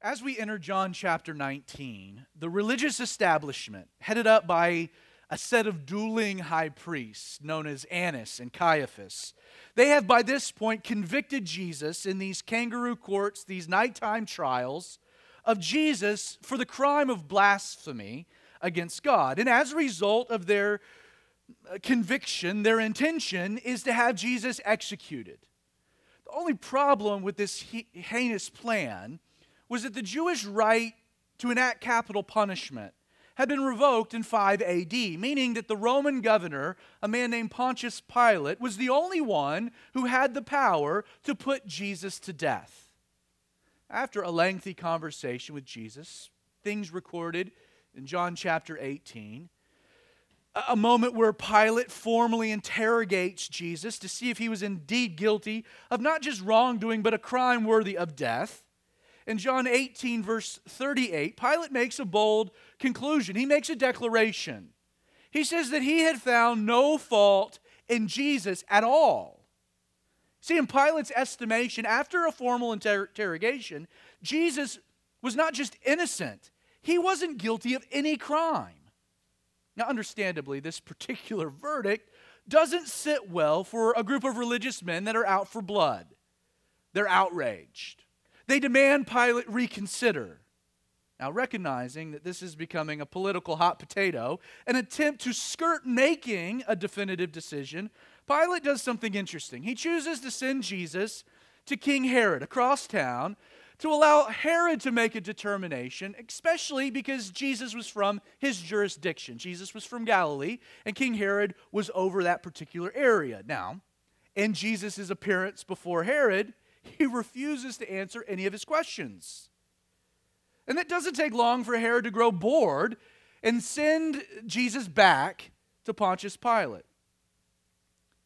As we enter John chapter 19, the religious establishment, headed up by a set of dueling high priests known as Annas and Caiaphas, they have by this point convicted Jesus in these kangaroo courts, these nighttime trials, of Jesus for the crime of blasphemy against God. And as a result of their uh, conviction, their intention is to have Jesus executed. The only problem with this heinous plan was that the Jewish right to enact capital punishment had been revoked in 5 AD, meaning that the Roman governor, a man named Pontius Pilate, was the only one who had the power to put Jesus to death. After a lengthy conversation with Jesus, things recorded in John chapter 18, a moment where Pilate formally interrogates Jesus to see if he was indeed guilty of not just wrongdoing, but a crime worthy of death in John 18, verse 38, Pilate makes a bold conclusion. He makes a declaration. He says that he had found no fault in Jesus at all. See, in Pilate's estimation, after a formal inter- interrogation, Jesus was not just innocent, he wasn't guilty of any crime. Now, understandably, this particular verdict doesn't sit well for a group of religious men that are out for blood. They're outraged. They demand Pilate reconsider. Now, recognizing that this is becoming a political hot potato, an attempt to skirt making a definitive decision, Pilate does something interesting. He chooses to send Jesus to King Herod across town to allow Herod to make a determination, especially because Jesus was from his jurisdiction. Jesus was from Galilee, and King Herod was over that particular area. Now, in Jesus' appearance before Herod, he refuses to answer any of his questions. And it doesn't take long for Herod to grow bored and send Jesus back to Pontius Pilate.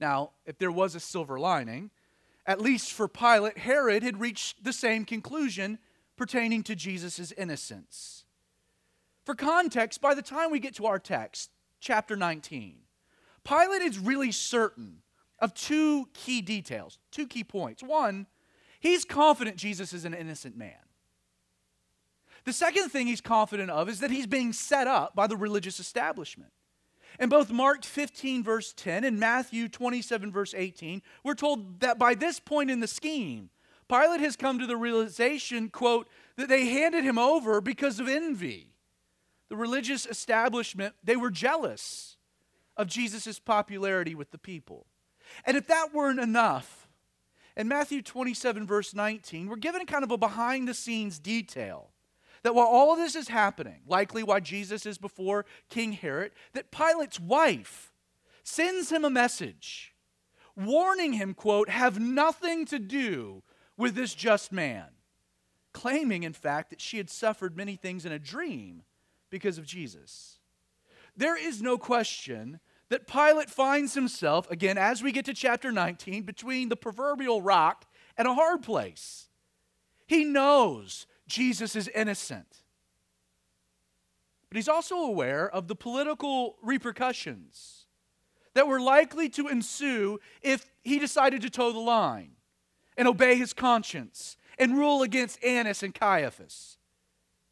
Now, if there was a silver lining, at least for Pilate, Herod had reached the same conclusion pertaining to Jesus' innocence. For context, by the time we get to our text, chapter 19, Pilate is really certain of two key details, two key points. One, He's confident Jesus is an innocent man. The second thing he's confident of is that he's being set up by the religious establishment. In both Mark 15, verse 10, and Matthew 27, verse 18, we're told that by this point in the scheme, Pilate has come to the realization, quote, that they handed him over because of envy. The religious establishment, they were jealous of Jesus' popularity with the people. And if that weren't enough, in Matthew 27, verse 19, we're given kind of a behind the scenes detail that while all of this is happening, likely why Jesus is before King Herod, that Pilate's wife sends him a message warning him, quote, have nothing to do with this just man, claiming, in fact, that she had suffered many things in a dream because of Jesus. There is no question that Pilate finds himself, again, as we get to chapter 19, between the proverbial rock and a hard place. He knows Jesus is innocent. But he's also aware of the political repercussions that were likely to ensue if he decided to toe the line and obey his conscience and rule against Annas and Caiaphas.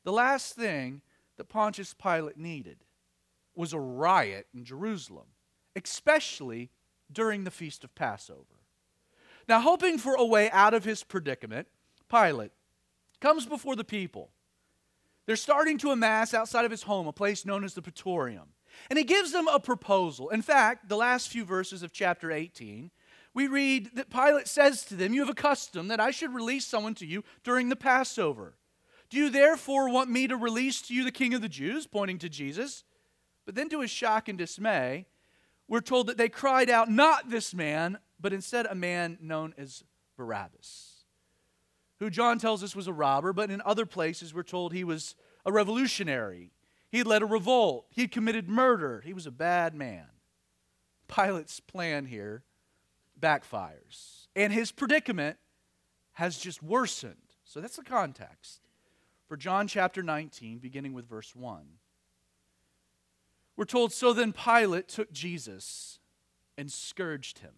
The last thing that Pontius Pilate needed was a riot in Jerusalem, especially during the feast of Passover. Now, hoping for a way out of his predicament, Pilate comes before the people. They're starting to amass outside of his home, a place known as the Praetorium. And he gives them a proposal. In fact, the last few verses of chapter 18, we read that Pilate says to them, You have a custom that I should release someone to you during the Passover. Do you therefore want me to release to you the king of the Jews? Pointing to Jesus. But then, to his shock and dismay, we're told that they cried out, not this man, but instead a man known as Barabbas, who John tells us was a robber, but in other places we're told he was a revolutionary. He led a revolt, he committed murder, he was a bad man. Pilate's plan here backfires, and his predicament has just worsened. So that's the context for John chapter 19, beginning with verse 1. We're told, so then Pilate took Jesus and scourged him.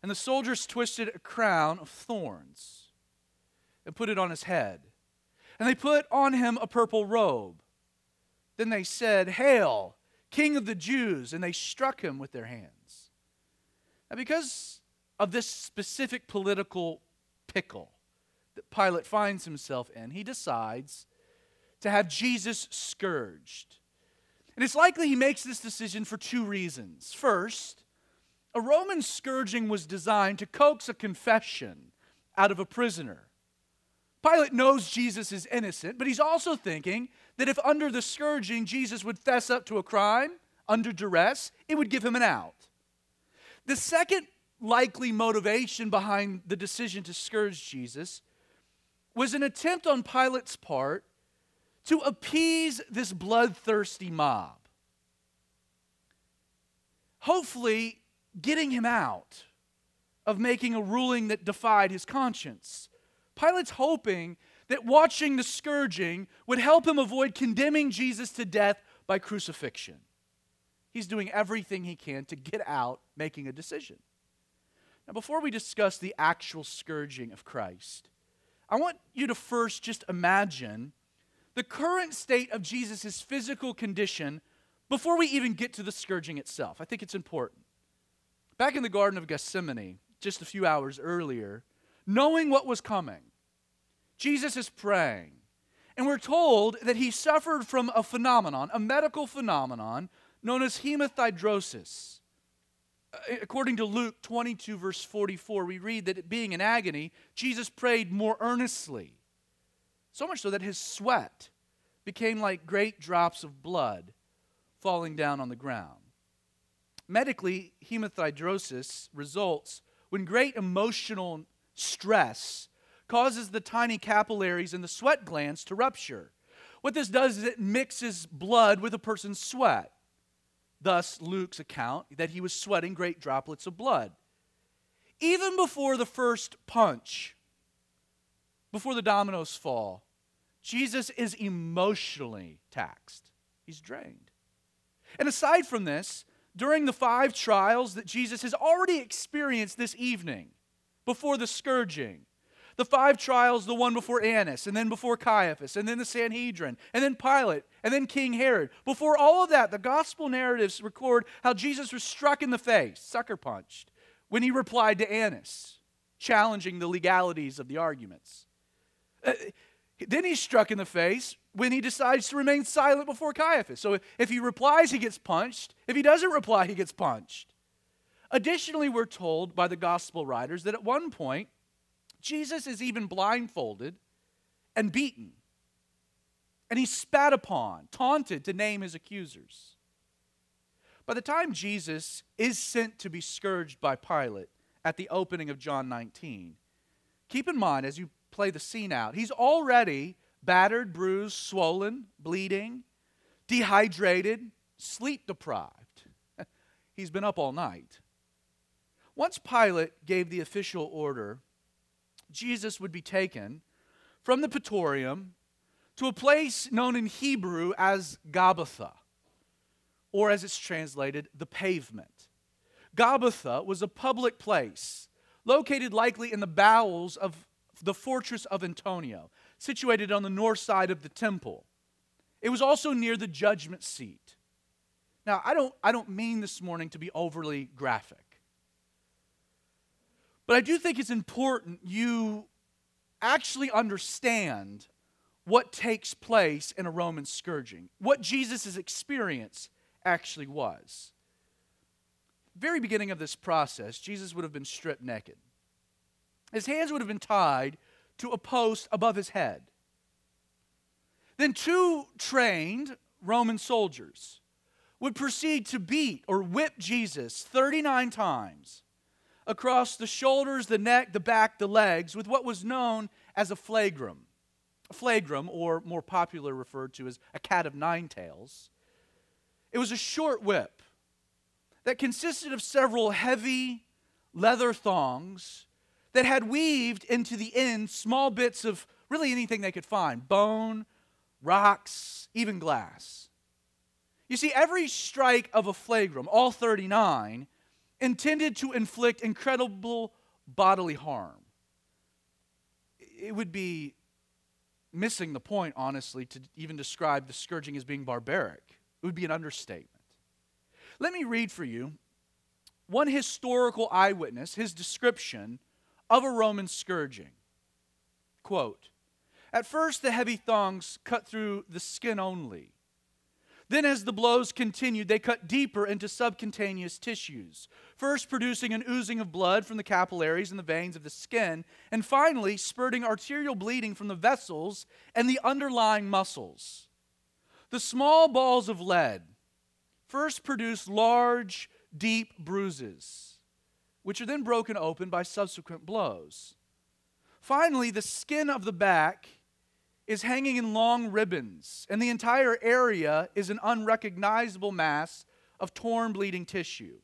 And the soldiers twisted a crown of thorns and put it on his head. And they put on him a purple robe. Then they said, Hail, King of the Jews! And they struck him with their hands. Now, because of this specific political pickle that Pilate finds himself in, he decides to have Jesus scourged. And it's likely he makes this decision for two reasons. First, a Roman scourging was designed to coax a confession out of a prisoner. Pilate knows Jesus is innocent, but he's also thinking that if under the scourging Jesus would fess up to a crime under duress, it would give him an out. The second likely motivation behind the decision to scourge Jesus was an attempt on Pilate's part to appease this bloodthirsty mob. Hopefully, getting him out of making a ruling that defied his conscience. Pilate's hoping that watching the scourging would help him avoid condemning Jesus to death by crucifixion. He's doing everything he can to get out making a decision. Now, before we discuss the actual scourging of Christ, I want you to first just imagine the current state of Jesus' physical condition before we even get to the scourging itself. I think it's important. Back in the Garden of Gethsemane, just a few hours earlier, knowing what was coming, Jesus is praying. And we're told that he suffered from a phenomenon, a medical phenomenon known as hematidrosis. Uh, according to Luke 22, verse 44, we read that being in agony, Jesus prayed more earnestly. So much so that his sweat became like great drops of blood falling down on the ground. Medically, hematidrosis results when great emotional stress causes the tiny capillaries in the sweat glands to rupture. What this does is it mixes blood with a person's sweat. Thus, Luke's account that he was sweating great droplets of blood. Even before the first punch, before the dominoes fall, Jesus is emotionally taxed. He's drained. And aside from this, during the five trials that Jesus has already experienced this evening, before the scourging, the five trials the one before Annas, and then before Caiaphas, and then the Sanhedrin, and then Pilate, and then King Herod. Before all of that, the gospel narratives record how Jesus was struck in the face, sucker punched, when he replied to Annas, challenging the legalities of the arguments. Uh, then he's struck in the face when he decides to remain silent before Caiaphas. So if he replies, he gets punched. If he doesn't reply, he gets punched. Additionally, we're told by the gospel writers that at one point, Jesus is even blindfolded and beaten. And he's spat upon, taunted to name his accusers. By the time Jesus is sent to be scourged by Pilate at the opening of John 19, keep in mind as you play the scene out, he's already battered, bruised, swollen, bleeding, dehydrated, sleep deprived. he's been up all night. Once Pilate gave the official order, Jesus would be taken from the praetorium to a place known in Hebrew as Gabbatha, or as it's translated, the pavement. Gabbatha was a public place located likely in the bowels of the fortress of Antonia, situated on the north side of the temple. It was also near the judgment seat. Now, I don't, I don't mean this morning to be overly graphic. But I do think it's important you actually understand what takes place in a Roman scourging, what Jesus' experience actually was. Very beginning of this process, Jesus would have been stripped naked. His hands would have been tied to a post above his head. Then two trained Roman soldiers would proceed to beat or whip Jesus 39 times across the shoulders, the neck, the back, the legs with what was known as a flagrum. A flagrum, or more popular referred to as a cat of nine tails, it was a short whip that consisted of several heavy leather thongs that had weaved into the end small bits of really anything they could find bone, rocks, even glass. You see, every strike of a flagrum, all 39, intended to inflict incredible bodily harm. it would be missing the point, honestly, to even describe the scourging as being barbaric. It would be an understatement. Let me read for you one historical eyewitness, his description of a Roman scourging. Quote At first, the heavy thongs cut through the skin only. Then, as the blows continued, they cut deeper into subcutaneous tissues, first producing an oozing of blood from the capillaries and the veins of the skin, and finally spurting arterial bleeding from the vessels and the underlying muscles. The small balls of lead first produce large, deep bruises, which are then broken open by subsequent blows. Finally, the skin of the back is hanging in long ribbons, and the entire area is an unrecognizable mass of torn, bleeding tissue.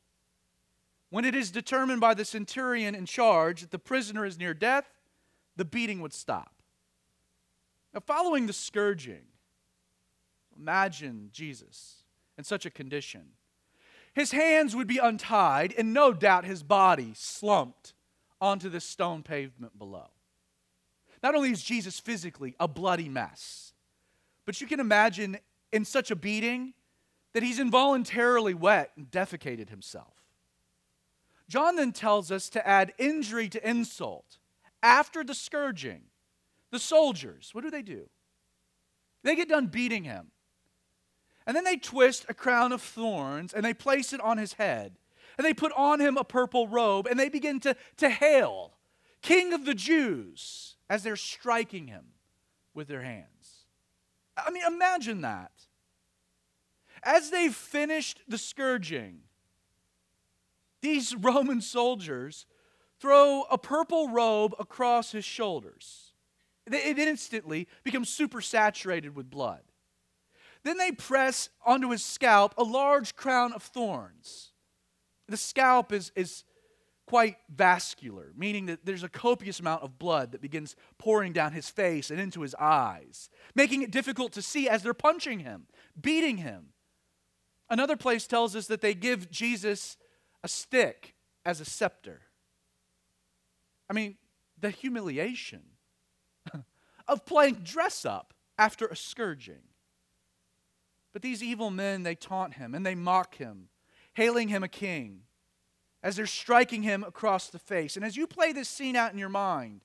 When it is determined by the centurion in charge that the prisoner is near death, the beating would stop. Now, following the scourging, imagine Jesus in such a condition. His hands would be untied, and no doubt his body slumped onto the stone pavement below. Not only is Jesus physically a bloody mess, but you can imagine in such a beating that he's involuntarily wet and defecated himself. John then tells us to add injury to insult. After the scourging, the soldiers, what do they do? They get done beating him. And then they twist a crown of thorns and they place it on his head. And they put on him a purple robe and they begin to, to hail, King of the Jews as they're striking him with their hands. I mean, imagine that. As they finished the scourging, these Roman soldiers throw a purple robe across his shoulders. It instantly becomes super saturated with blood. Then they press onto his scalp a large crown of thorns. The scalp is, is quite vascular, meaning that there's a copious amount of blood that begins pouring down his face and into his eyes, making it difficult to see as they're punching him, beating him. Another place tells us that they give Jesus a stick as a scepter. I mean, the humiliation of playing dress up after a scourging. But these evil men, they taunt him and they mock him, hailing him a king as they're striking him across the face. And as you play this scene out in your mind,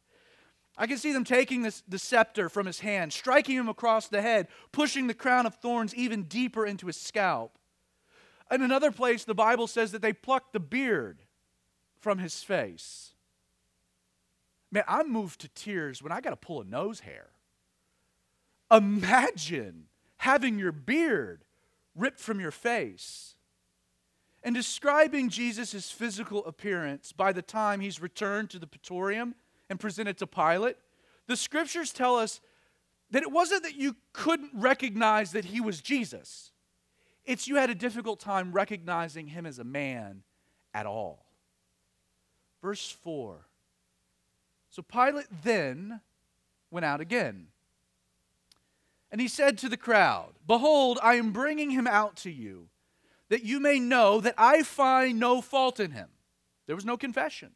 I can see them taking this, the scepter from his hand, striking him across the head, pushing the crown of thorns even deeper into his scalp. In another place, the Bible says that they plucked the beard from his face. Man, I'm moved to tears when I got to pull a nose hair. Imagine having your beard ripped from your face. And describing Jesus' physical appearance by the time he's returned to the praetorium and presented to Pilate, the scriptures tell us that it wasn't that you couldn't recognize that he was Jesus, it's you had a difficult time recognizing him as a man at all. Verse 4 So Pilate then went out again. And he said to the crowd, Behold, I am bringing him out to you that you may know that I find no fault in him. There was no confession.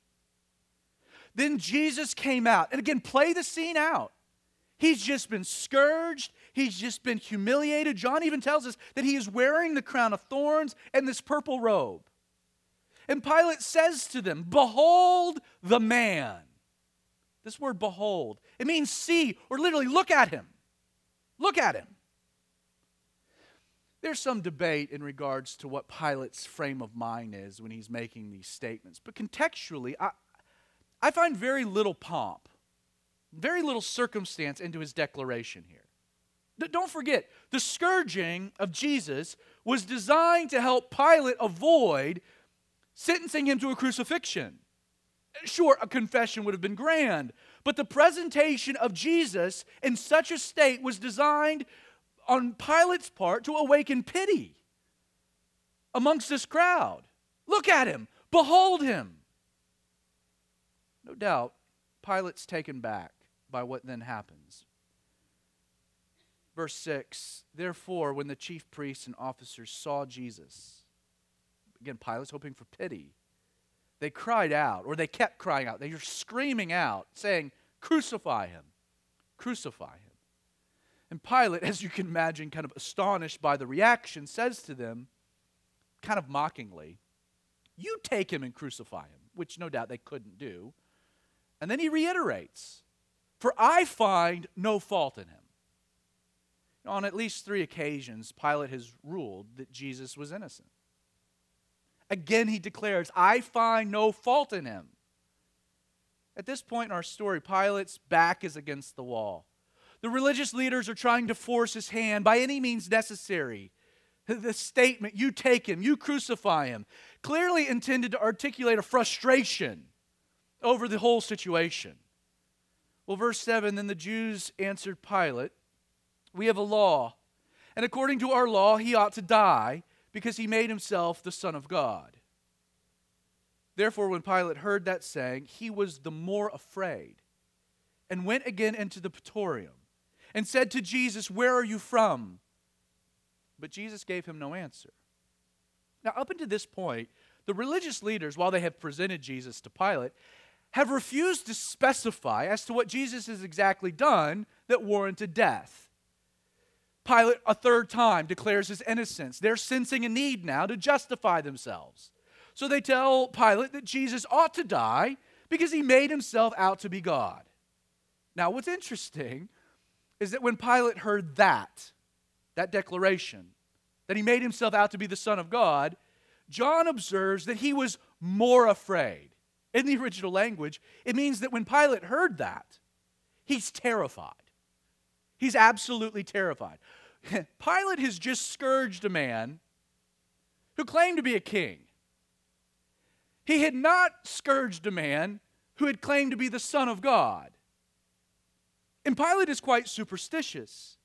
Then Jesus came out. And again, play the scene out. He's just been scourged. He's just been humiliated. John even tells us that he is wearing the crown of thorns and this purple robe. And Pilate says to them, Behold the man. This word behold, it means see or literally look at him. Look at him. There's some debate in regards to what Pilate's frame of mind is when he's making these statements. But contextually, I, I find very little pomp, very little circumstance into his declaration here. Don't forget, the scourging of Jesus was designed to help Pilate avoid sentencing him to a crucifixion. Sure, a confession would have been grand, but the presentation of Jesus in such a state was designed on Pilate's part to awaken pity amongst this crowd. Look at him, behold him. No doubt, Pilate's taken back by what then happens. Verse 6 Therefore, when the chief priests and officers saw Jesus, again, Pilate's hoping for pity, they cried out, or they kept crying out. They were screaming out, saying, Crucify him. Crucify him. And Pilate, as you can imagine, kind of astonished by the reaction, says to them, kind of mockingly, You take him and crucify him, which no doubt they couldn't do. And then he reiterates, For I find no fault in him. On at least three occasions, Pilate has ruled that Jesus was innocent. Again, he declares, I find no fault in him. At this point in our story, Pilate's back is against the wall. The religious leaders are trying to force his hand by any means necessary. The statement, you take him, you crucify him, clearly intended to articulate a frustration over the whole situation. Well, verse 7 then the Jews answered Pilate, We have a law, and according to our law, he ought to die because he made himself the Son of God. Therefore, when Pilate heard that saying, he was the more afraid and went again into the praetorium and said to Jesus, Where are you from? But Jesus gave him no answer. Now, up until this point, the religious leaders, while they have presented Jesus to Pilate, have refused to specify as to what Jesus has exactly done that warranted death. Pilate, a third time, declares his innocence. They're sensing a need now to justify themselves. So they tell Pilate that Jesus ought to die because he made himself out to be God. Now, what's interesting is that when Pilate heard that, that declaration, that he made himself out to be the Son of God, John observes that he was more afraid. In the original language, it means that when Pilate heard that, he's terrified. He's absolutely terrified. Pilate has just scourged a man who claimed to be a king. He had not scourged a man who had claimed to be the Son of God. And Pilate is quite superstitious.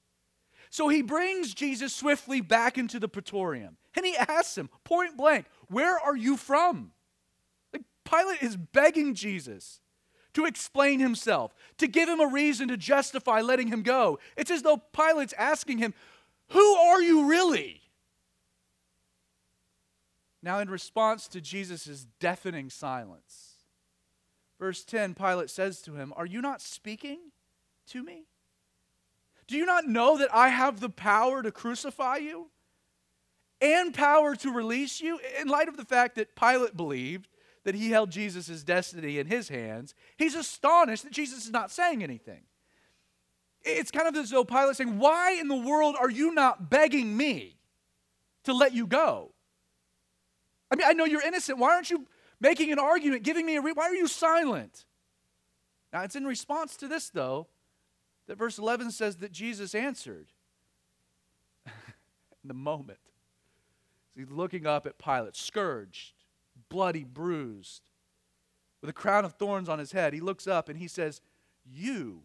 So he brings Jesus swiftly back into the praetorium and he asks him point blank, Where are you from? Like Pilate is begging Jesus to explain himself, to give him a reason to justify letting him go. It's as though Pilate's asking him, Who are you really? Now, in response to Jesus' deafening silence, verse 10, Pilate says to him, Are you not speaking to me? Do you not know that I have the power to crucify you and power to release you? In light of the fact that Pilate believed that he held Jesus' destiny in his hands, he's astonished that Jesus is not saying anything. It's kind of as though Pilate saying, Why in the world are you not begging me to let you go? I mean, I know you're innocent. Why aren't you making an argument, giving me a re- why are you silent? Now, it's in response to this, though, that verse 11 says that Jesus answered in the moment. He's looking up at Pilate, scourged, bloody, bruised, with a crown of thorns on his head. He looks up and he says, You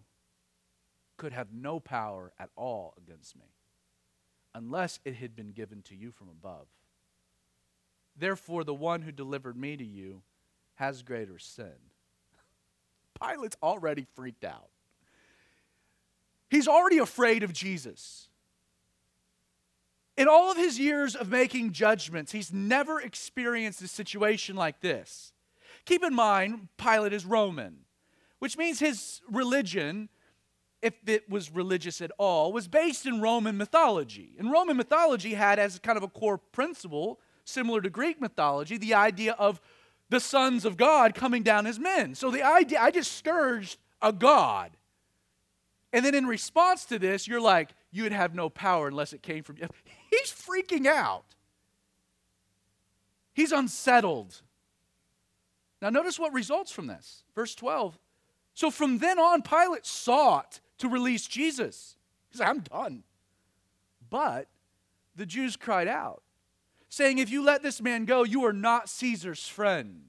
could have no power at all against me unless it had been given to you from above. Therefore, the one who delivered me to you has greater sin. Pilate's already freaked out. He's already afraid of Jesus. In all of his years of making judgments, he's never experienced a situation like this. Keep in mind, Pilate is Roman, which means his religion, if it was religious at all, was based in Roman mythology. And Roman mythology had as kind of a core principle similar to Greek mythology, the idea of the sons of God coming down as men. So the idea, I just scourged a God. And then in response to this, you're like, you would have no power unless it came from you. He's freaking out. He's unsettled. Now, notice what results from this. Verse 12. So from then on, Pilate sought to release Jesus. He said, I'm done. But the Jews cried out saying, If you let this man go, you are not Caesar's friend.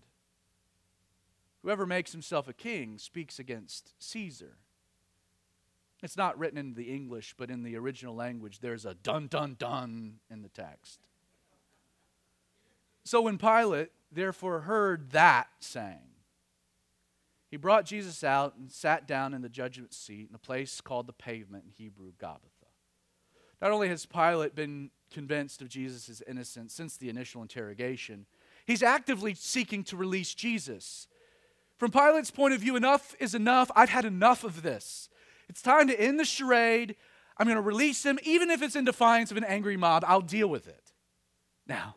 Whoever makes himself a king speaks against Caesar. It's not written in the English, but in the original language, there's a dun dun dun in the text. So when Pilate therefore heard that saying, he brought Jesus out and sat down in the judgment seat in a place called the pavement in Hebrew, Gabbatha. Not only has Pilate been convinced of Jesus' innocence since the initial interrogation, he's actively seeking to release Jesus. From Pilate's point of view, enough is enough. I've had enough of this. It's time to end the charade. I'm going to release him, even if it's in defiance of an angry mob. I'll deal with it. Now,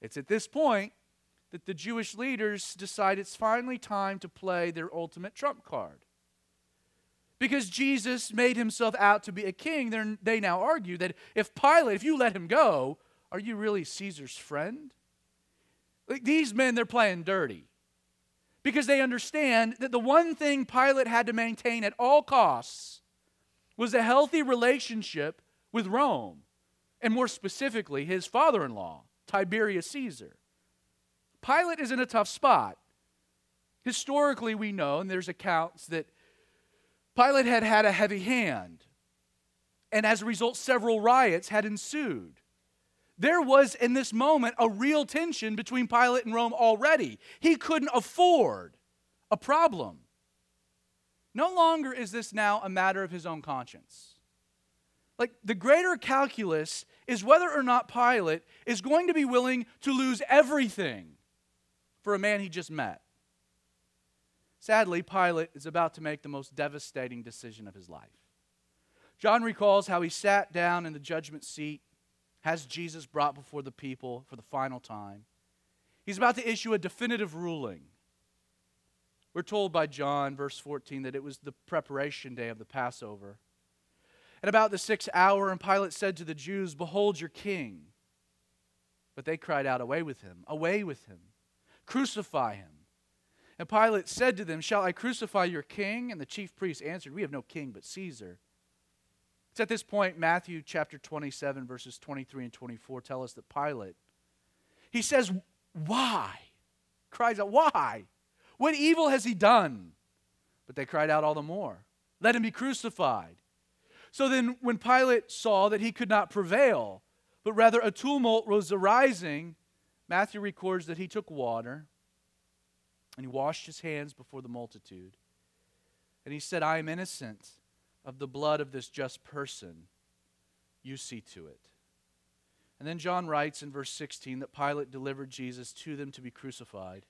it's at this point that the Jewish leaders decide it's finally time to play their ultimate trump card. Because Jesus made himself out to be a king, they now argue that if Pilate, if you let him go, are you really Caesar's friend? Like these men, they're playing dirty. Because they understand that the one thing Pilate had to maintain at all costs was a healthy relationship with Rome, and more specifically, his father in law, Tiberius Caesar. Pilate is in a tough spot. Historically, we know, and there's accounts that Pilate had had a heavy hand, and as a result, several riots had ensued. There was, in this moment, a real tension between Pilate and Rome already. He couldn't afford a problem. No longer is this now a matter of his own conscience. Like, the greater calculus is whether or not Pilate is going to be willing to lose everything for a man he just met. Sadly, Pilate is about to make the most devastating decision of his life. John recalls how he sat down in the judgment seat, has Jesus brought before the people for the final time. He's about to issue a definitive ruling. We're told by John, verse 14, that it was the preparation day of the Passover. At about the sixth hour, and Pilate said to the Jews, Behold your king. But they cried out, Away with him, away with him, crucify him. And Pilate said to them, Shall I crucify your king? And the chief priests answered, We have no king but Caesar. It's at this point, Matthew chapter 27, verses 23 and 24 tell us that Pilate, he says, Why? Cries out, Why? What evil has he done? But they cried out all the more, Let him be crucified. So then, when Pilate saw that he could not prevail, but rather a tumult was arising, Matthew records that he took water and he washed his hands before the multitude. And he said, I am innocent of the blood of this just person. You see to it. And then John writes in verse 16 that Pilate delivered Jesus to them to be crucified.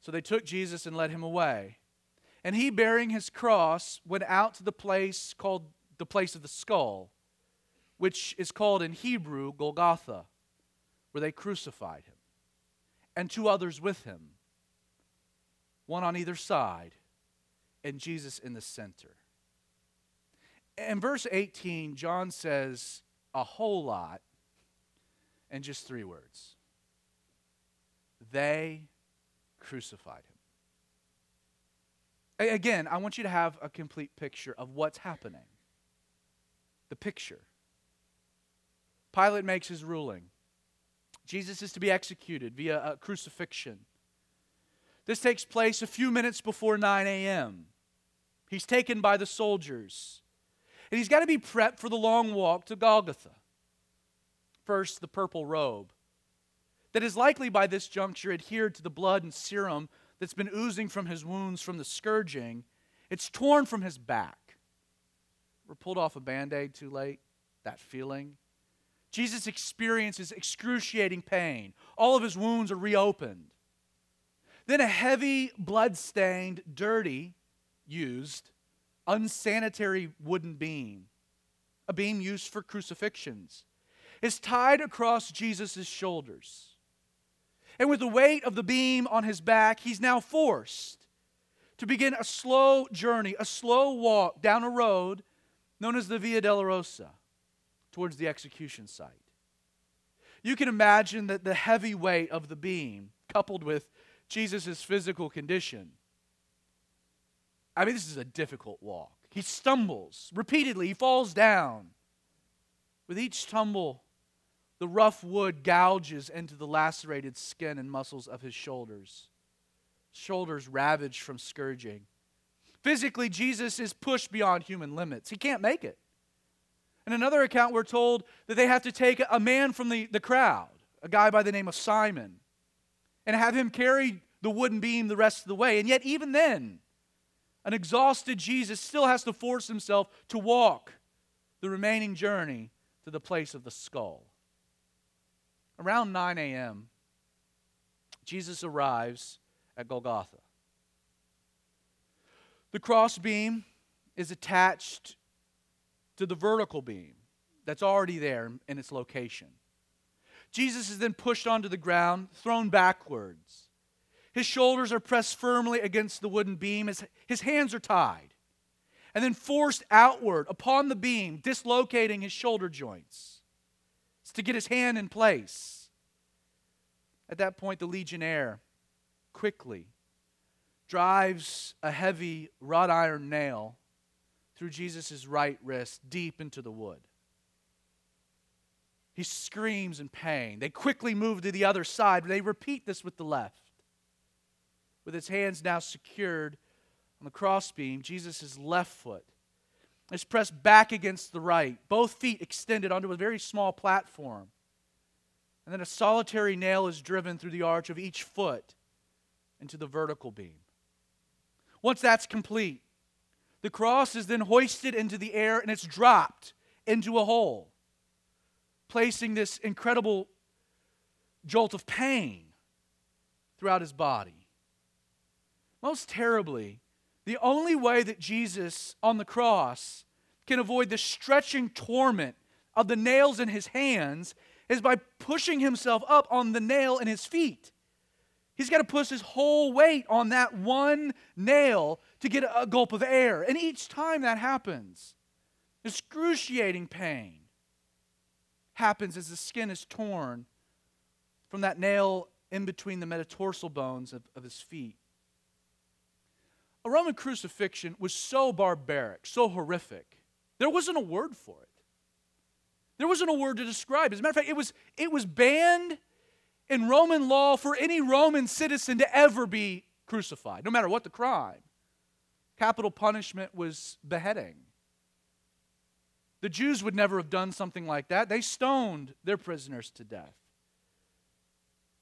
So they took Jesus and led him away. And he, bearing his cross, went out to the place called the place of the skull, which is called in Hebrew Golgotha, where they crucified him, and two others with him one on either side, and Jesus in the center. In verse 18, John says a whole lot in just three words They crucified him. Again, I want you to have a complete picture of what's happening. The picture. Pilate makes his ruling. Jesus is to be executed via crucifixion. This takes place a few minutes before 9 a.m. He's taken by the soldiers. And he's got to be prepped for the long walk to Golgotha. First, the purple robe that is likely by this juncture adhered to the blood and serum that's been oozing from his wounds from the scourging. It's torn from his back. We're pulled off a band aid too late. That feeling. Jesus experiences excruciating pain. All of his wounds are reopened. Then a heavy, blood-stained, dirty, used, unsanitary wooden beam, a beam used for crucifixions, is tied across Jesus' shoulders. And with the weight of the beam on his back, he's now forced to begin a slow journey, a slow walk down a road known as the Via Dolorosa towards the execution site. You can imagine that the heavy weight of the beam, coupled with Jesus' physical condition. I mean, this is a difficult walk. He stumbles repeatedly, he falls down. With each tumble, the rough wood gouges into the lacerated skin and muscles of his shoulders, shoulders ravaged from scourging. Physically, Jesus is pushed beyond human limits. He can't make it. In another account, we're told that they have to take a man from the, the crowd, a guy by the name of Simon, and have him carry the wooden beam the rest of the way. And yet, even then, an exhausted Jesus still has to force himself to walk the remaining journey to the place of the skull. Around 9 a.m., Jesus arrives at Golgotha. The cross beam is attached to the vertical beam that's already there in its location. Jesus is then pushed onto the ground, thrown backwards. His shoulders are pressed firmly against the wooden beam, his, his hands are tied, and then forced outward upon the beam, dislocating his shoulder joints. It's to get his hand in place. At that point, the legionnaire quickly drives a heavy wrought iron nail through Jesus' right wrist deep into the wood. He screams in pain. They quickly move to the other side. They repeat this with the left. With his hands now secured on the crossbeam, Jesus' left foot is pressed back against the right, both feet extended onto a very small platform. And then a solitary nail is driven through the arch of each foot into the vertical beam. Once that's complete, the cross is then hoisted into the air and it's dropped into a hole, placing this incredible jolt of pain throughout his body. Most terribly, the only way that Jesus on the cross can avoid the stretching torment of the nails in his hands is by pushing himself up on the nail in his feet. He's got to push his whole weight on that one nail to get a gulp of air. And each time that happens, excruciating pain happens as the skin is torn from that nail in between the metatarsal bones of, of his feet. A Roman crucifixion was so barbaric, so horrific, there wasn't a word for it. There wasn't a word to describe. As a matter of fact, it was, it was banned in Roman law for any Roman citizen to ever be crucified, no matter what the crime. Capital punishment was beheading. The Jews would never have done something like that. They stoned their prisoners to death.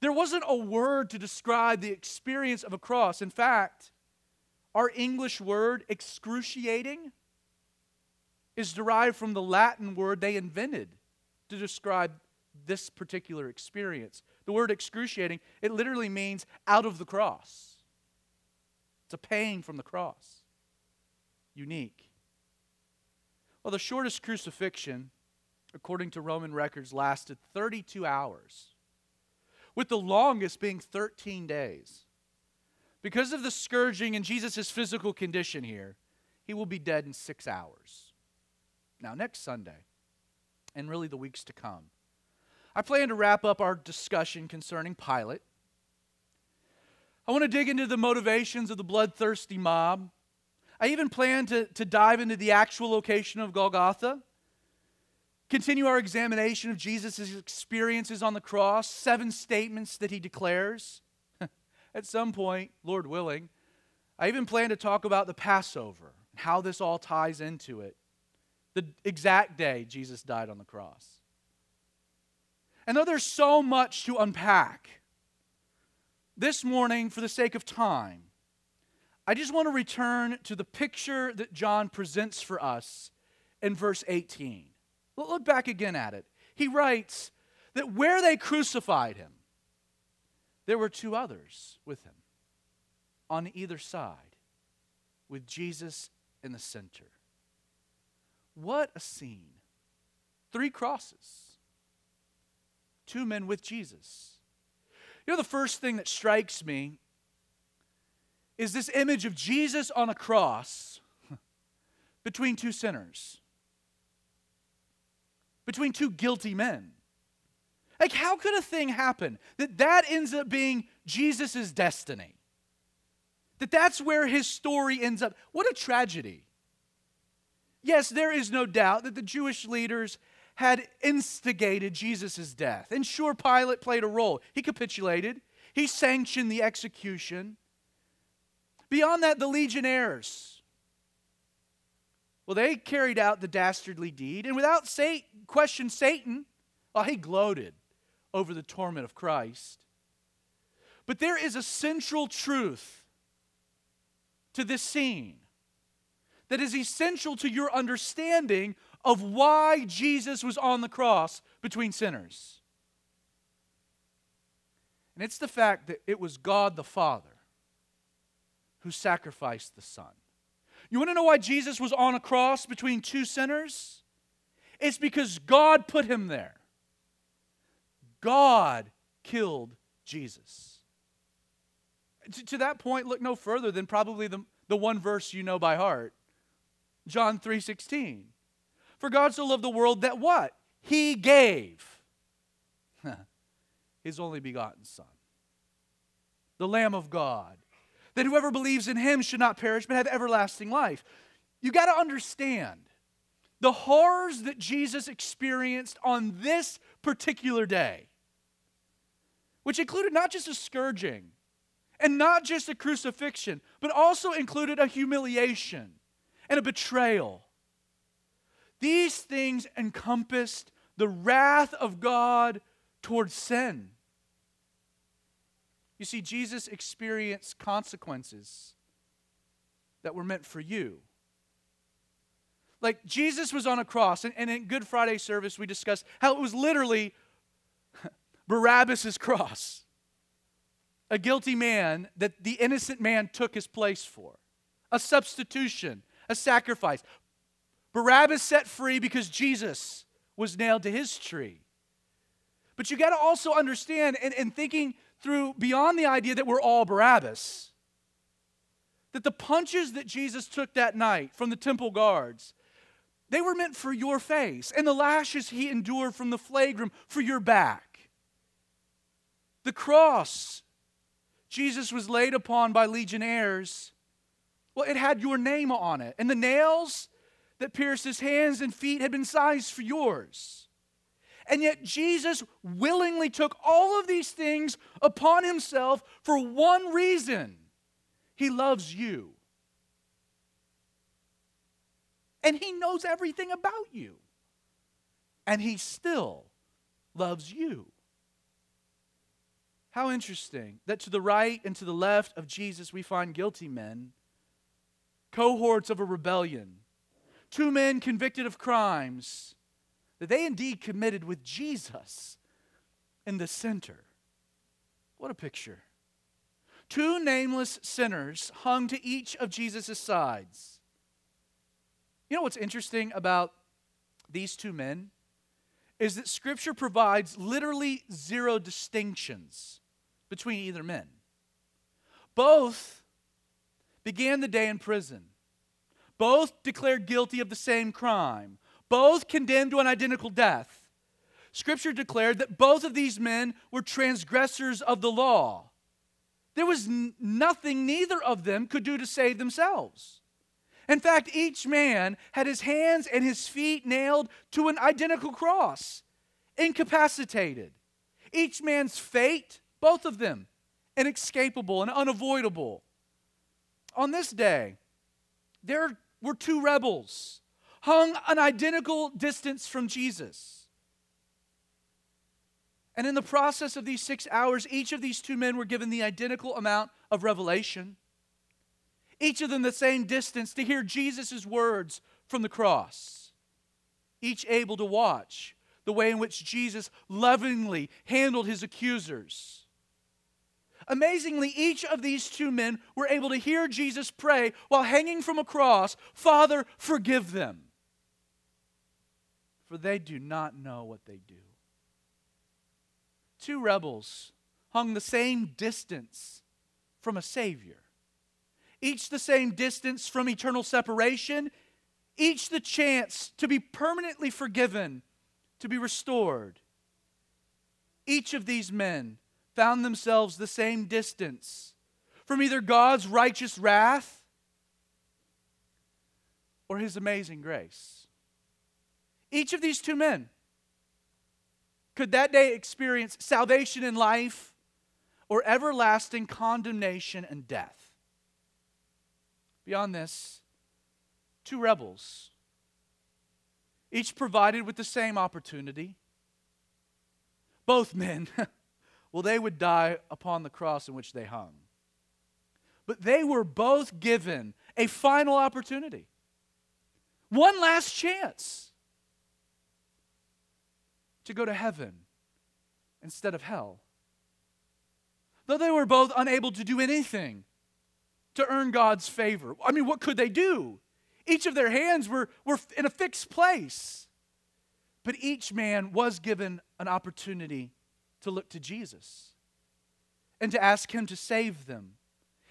There wasn't a word to describe the experience of a cross. In fact, our English word excruciating is derived from the Latin word they invented to describe this particular experience. The word excruciating, it literally means out of the cross. It's a pain from the cross. Unique. Well, the shortest crucifixion, according to Roman records, lasted 32 hours, with the longest being 13 days. Because of the scourging and Jesus' physical condition here, he will be dead in six hours. Now, next Sunday, and really the weeks to come, I plan to wrap up our discussion concerning Pilate. I want to dig into the motivations of the bloodthirsty mob. I even plan to, to dive into the actual location of Golgotha, continue our examination of Jesus' experiences on the cross, seven statements that he declares. At some point, Lord willing, I even plan to talk about the Passover, and how this all ties into it, the exact day Jesus died on the cross. And though there's so much to unpack, this morning, for the sake of time, I just want to return to the picture that John presents for us in verse 18. Look back again at it. He writes that where they crucified him, there were two others with him on either side, with Jesus in the center. What a scene! Three crosses two men with Jesus. You know, the first thing that strikes me is this image of Jesus on a cross between two sinners, between two guilty men. Like, how could a thing happen that that ends up being Jesus' destiny? That that's where his story ends up. What a tragedy. Yes, there is no doubt that the Jewish leaders had instigated Jesus' death. And sure, Pilate played a role. He capitulated, he sanctioned the execution. Beyond that, the legionnaires. Well, they carried out the dastardly deed, and without question, Satan, well, he gloated over the torment of Christ. But there is a central truth to this scene that is essential to your understanding of why Jesus was on the cross between sinners. And it's the fact that it was God the Father who sacrificed the Son. You want to know why Jesus was on a cross between two sinners? It's because God put him there. God killed Jesus. To, to, that point, look no further than probably the, the one verse you know by heart. John 3:16. For God so loved the world that what? He gave his only begotten Son, the Lamb of God, that whoever believes in him should not perish but have everlasting life. You got to understand the horrors that Jesus experienced on this particular day, which included not just a scourging and not just a crucifixion, but also included a humiliation and a betrayal. These things encompassed the wrath of God towards sin. You see, Jesus experienced consequences that were meant for you. Like Jesus was on a cross, and, and in Good Friday service, we discussed how it was literally Barabbas' cross. A guilty man that the innocent man took his place for. A substitution, a sacrifice. Barabbas set free because Jesus was nailed to his tree. But you got to also understand, and, and thinking through beyond the idea that we're all Barabbas, that the punches that Jesus took that night from the temple guards, they were meant for your face, and the lashes he endured from the flagrum for your back. The cross Jesus was laid upon by legionnaires, well, it had your name on it, and the nails that pierced his hands and feet had been sized for yours. And yet, Jesus willingly took all of these things upon himself for one reason He loves you. And He knows everything about you. And He still loves you. How interesting that to the right and to the left of Jesus we find guilty men, cohorts of a rebellion, two men convicted of crimes that they indeed committed with Jesus in the center. What a picture. Two nameless sinners hung to each of Jesus' sides. You know what's interesting about these two men? Is that Scripture provides literally zero distinctions between either men. Both began the day in prison. Both declared guilty of the same crime both condemned to an identical death. Scripture declared that both of these men were transgressors of the law. There was n- nothing neither of them could do to save themselves. In fact, each man had his hands and his feet nailed to an identical cross, incapacitated. Each man's fate, both of them, inescapable and unavoidable. On this day, there were two rebels hung an identical distance from Jesus. And in the process of these six hours, each of these two men were given the identical amount of revelation, each of them the same distance to hear Jesus' words from the cross, each able to watch the way in which Jesus lovingly handled his accusers. Amazingly, each of these two men were able to hear Jesus pray while hanging from a cross Father, forgive them for they do not know what they do. Two rebels hung the same distance from a Savior, each the same distance from eternal separation, each the chance to be permanently forgiven, to be restored. Each of these men found themselves the same distance from either God's righteous wrath or his amazing grace. Each of these two men could that day experience salvation in life or everlasting condemnation and death. Beyond this, two rebels, each provided with the same opportunity. Both men, well, they would die upon the cross in which they hung. But they were both given a final opportunity, one last chance to go to heaven instead of hell. Though they were both unable to do anything to earn God's favor. I mean, what could they do? Each of their hands were, were in a fixed place. But each man was given an opportunity to look to Jesus and to ask Him to save them.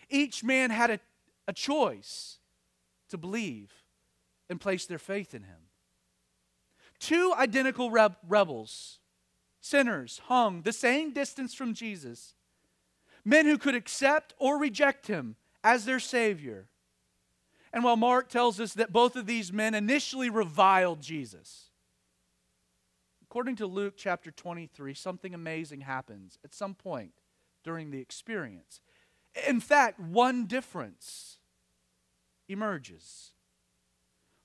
Each man had a, a choice to believe and place their faith in Him. Two identical reb- rebels, sinners, hung the same distance from Jesus, men who could accept or reject Him as their Savior. And while Mark tells us that both of these men initially reviled Jesus, according to Luke chapter 23, something amazing happens at some point during the experience. In fact, one difference emerges.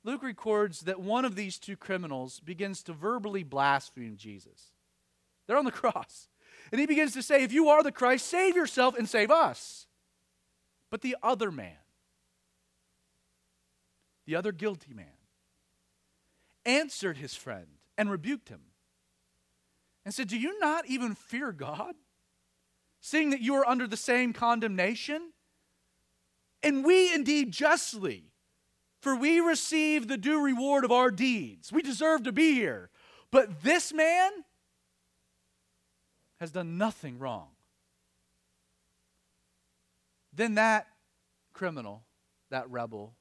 Luke records that one of these two criminals begins to verbally blaspheme Jesus. They're on the cross. And he begins to say, If you are the Christ, save yourself and save us. But the other man, the other guilty man, answered his friend and rebuked him and said, Do you not even fear God, seeing that you are under the same condemnation? And we indeed justly, for we receive the due reward of our deeds. We deserve to be here. But this man has done nothing wrong then that criminal, that rebel,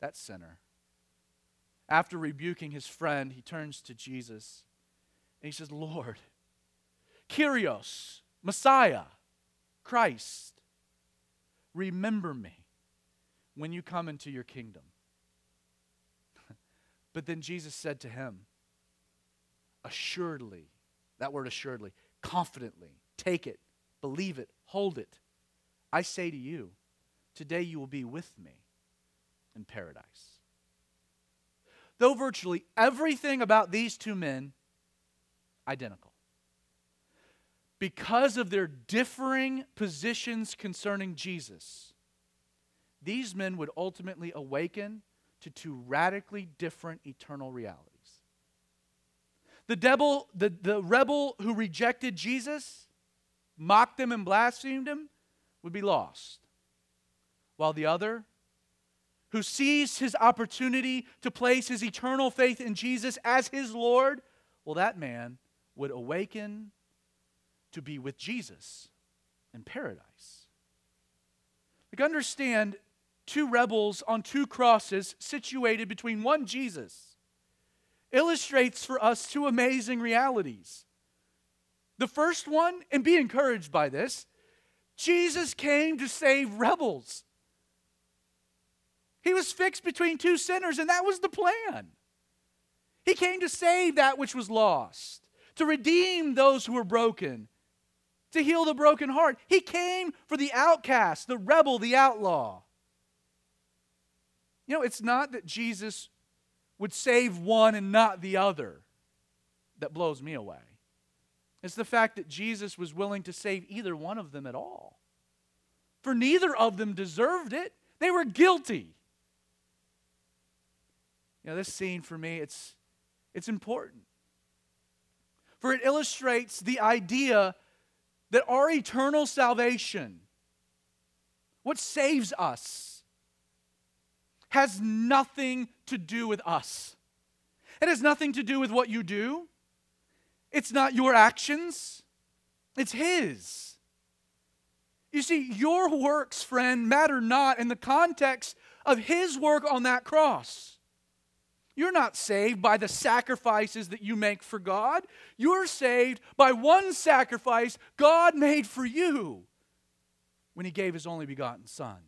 that sinner, after rebuking his friend, he turns to Jesus and he says, Lord, Kyrios, Messiah, Christ, remember me when you come into your kingdom. but then Jesus said to him, Assuredly, that word assuredly, confidently, take it, believe it, hold it. I say to you, today you will be with me in paradise. Though virtually everything about these two men identical. Because of their differing positions concerning Jesus, these men would ultimately awaken to two radically different eternal realities. The devil, the, the rebel who rejected Jesus, mocked him and blasphemed him, would be lost, while the other, who seized his opportunity to place his eternal faith in Jesus as his Lord, well, that man would awaken to be with Jesus in paradise. Like, understand two rebels on two crosses situated between one Jesus illustrates for us two amazing realities. The first one, and be encouraged by this, Jesus came to save rebels. He was fixed between two sinners, and that was the plan. He came to save that which was lost, to redeem those who were broken, to heal the broken heart. He came for the outcast, the rebel, the outlaw. You know, it's not that Jesus would save one and not the other that blows me away. It's the fact that Jesus was willing to save either one of them at all. For neither of them deserved it, they were guilty. You know, this scene for me, it's, it's important. For it illustrates the idea that our eternal salvation, what saves us, has nothing to do with us. It has nothing to do with what you do. It's not your actions, it's His. You see, your works, friend, matter not in the context of His work on that cross. You're not saved by the sacrifices that you make for God. You're saved by one sacrifice God made for you when He gave His only begotten Son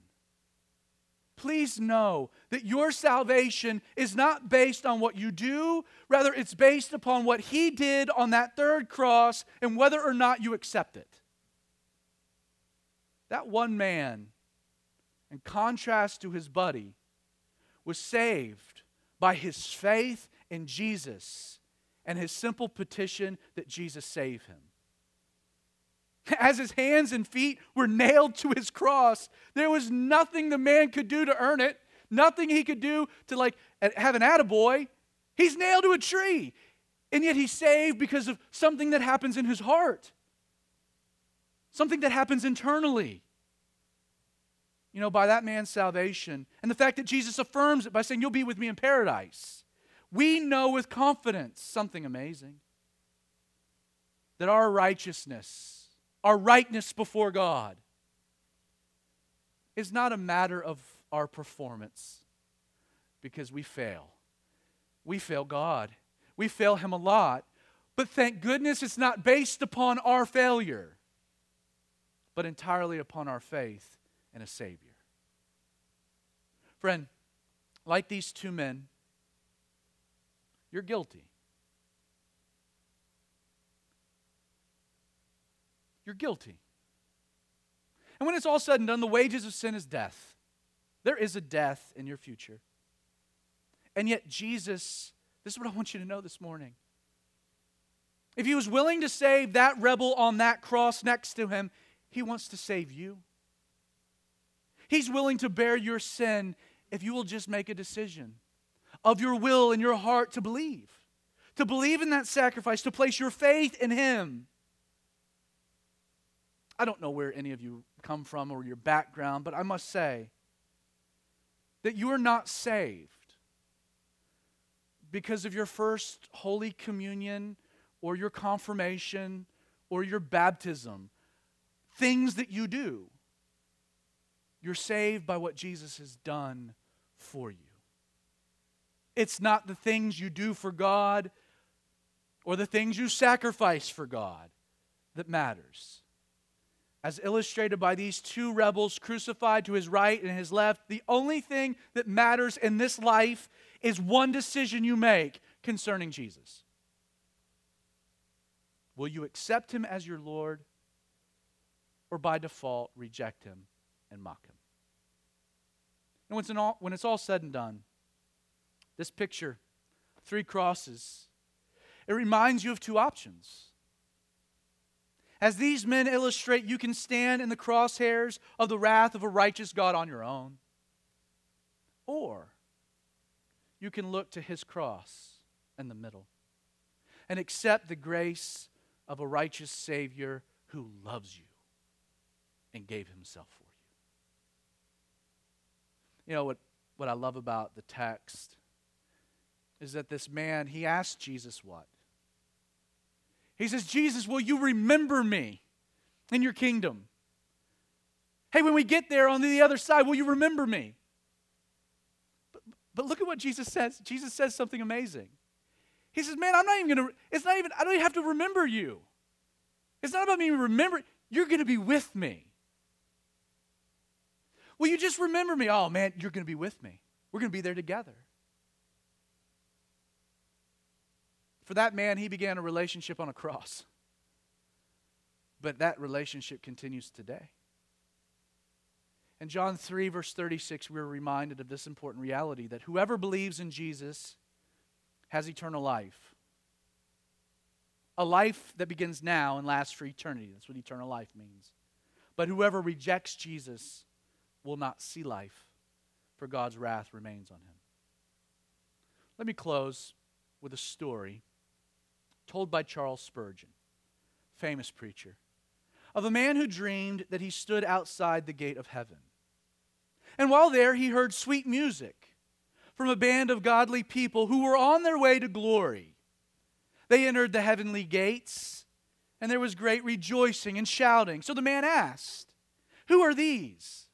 please know that your salvation is not based on what you do, rather, it's based upon what He did on that third cross and whether or not you accept it. That one man, in contrast to his buddy, was saved by his faith in Jesus and his simple petition that Jesus save him. As his hands and feet were nailed to his cross, there was nothing the man could do to earn it, nothing he could do to like have an attaboy. He's nailed to a tree. And yet he's saved because of something that happens in his heart, something that happens internally. you know, by that man's salvation, and the fact that Jesus affirms it by saying, You'll be with me in paradise, we know with confidence something amazing that our righteousness, our rightness before God, is not a matter of our performance because we fail. We fail God. We fail Him a lot. But thank goodness it's not based upon our failure, but entirely upon our faith in a Savior. Friend, like these two men, you're guilty. You're guilty. And when it's all said and done, the wages of sin is death. There is a death in your future. And yet, Jesus, this is what I want you to know this morning. If he was willing to save that rebel on that cross next to him, he wants to save you. He's willing to bear your sin if you will just make a decision of your will and your heart to believe, to believe in that sacrifice, to place your faith in him. I don't know where any of you come from or your background, but I must say that you are not saved because of your first Holy Communion or your confirmation or your baptism, things that you do. You're saved by what Jesus has done for you. It's not the things you do for God or the things you sacrifice for God that matters as illustrated by these two rebels crucified to his right and his left, the only thing that matters in this life is one decision you make concerning Jesus. Will you accept him as your Lord or by default reject him and mock him? And when it's, all, when it's all said and done, this picture, three crosses, it reminds you of two options. As these men illustrate, you can stand in the crosshairs of the wrath of a righteous God on your own. Or you can look to his cross in the middle and accept the grace of a righteous Savior who loves you and gave himself for you. You know what, what I love about the text is that this man, he asked Jesus what? He says, Jesus, will you remember me in your kingdom? Hey, when we get there on the other side, will you remember me? But, but look at what Jesus says. Jesus says something amazing. He says, Man, I'm not even going to, it's not even, I don't even have to remember you. It's not about me remembering, you're going to be with me. Will you just remember me? Oh, man, you're going to be with me. We're going to be there together. For that man, he began a relationship on a cross. But that relationship continues today. In John 3, verse 36, we're reminded of this important reality that whoever believes in Jesus has eternal life. A life that begins now and lasts for eternity. That's what eternal life means. But whoever rejects Jesus will not see life, for God's wrath remains on him. Let me close with a story told by Charles Spurgeon, famous preacher, of a man who dreamed that he stood outside the gate of heaven. And while there, he heard sweet music from a band of godly people who were on their way to glory. They entered the heavenly gates, and there was great rejoicing and shouting. So the man asked, Who are these?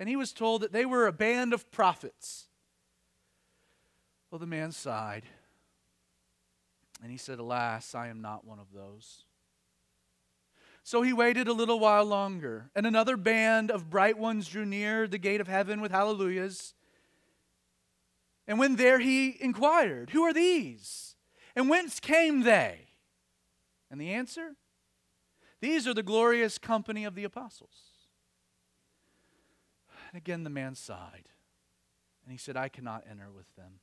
And he was told that they were a band of prophets. Well, the man sighed and he said, Alas, I am not one of those. So he waited a little while longer, and another band of bright ones drew near the gate of heaven with hallelujahs. And when there he inquired, Who are these? And whence came they? And the answer? These are the glorious company of the apostles. And again the man sighed, and he said, I cannot enter with them.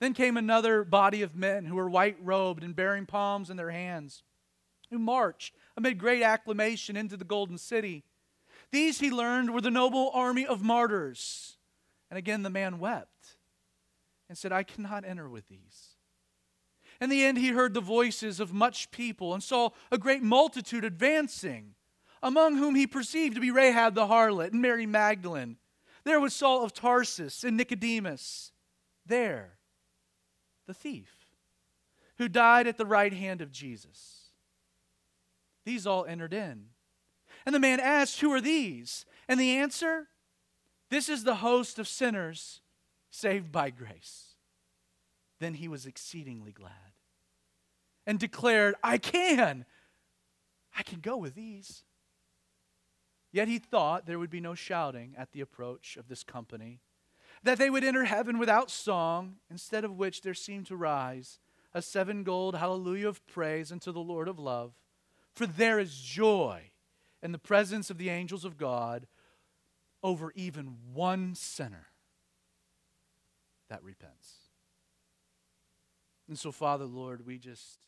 Then came another body of men who were white robed and bearing palms in their hands, who marched amid great acclamation into the golden city. These, he learned, were the noble army of martyrs. And again the man wept and said, I cannot enter with these. In the end, he heard the voices of much people and saw a great multitude advancing among whom he perceived to be Rahab the harlot and Mary Magdalene. There was Saul of Tarsus and Nicodemus. There, the thief, who died at the right hand of Jesus. These all entered in. And the man asked, Who are these? And the answer, This is the host of sinners saved by grace. Then he was exceedingly glad and declared, I can. I can go with these. Yet he thought there would be no shouting at the approach of this company, that they would enter heaven without song, instead of which there seemed to rise a seven gold hallelujah of praise unto the Lord of love. For there is joy in the presence of the angels of God over even one sinner that repents. And so, Father, Lord, we just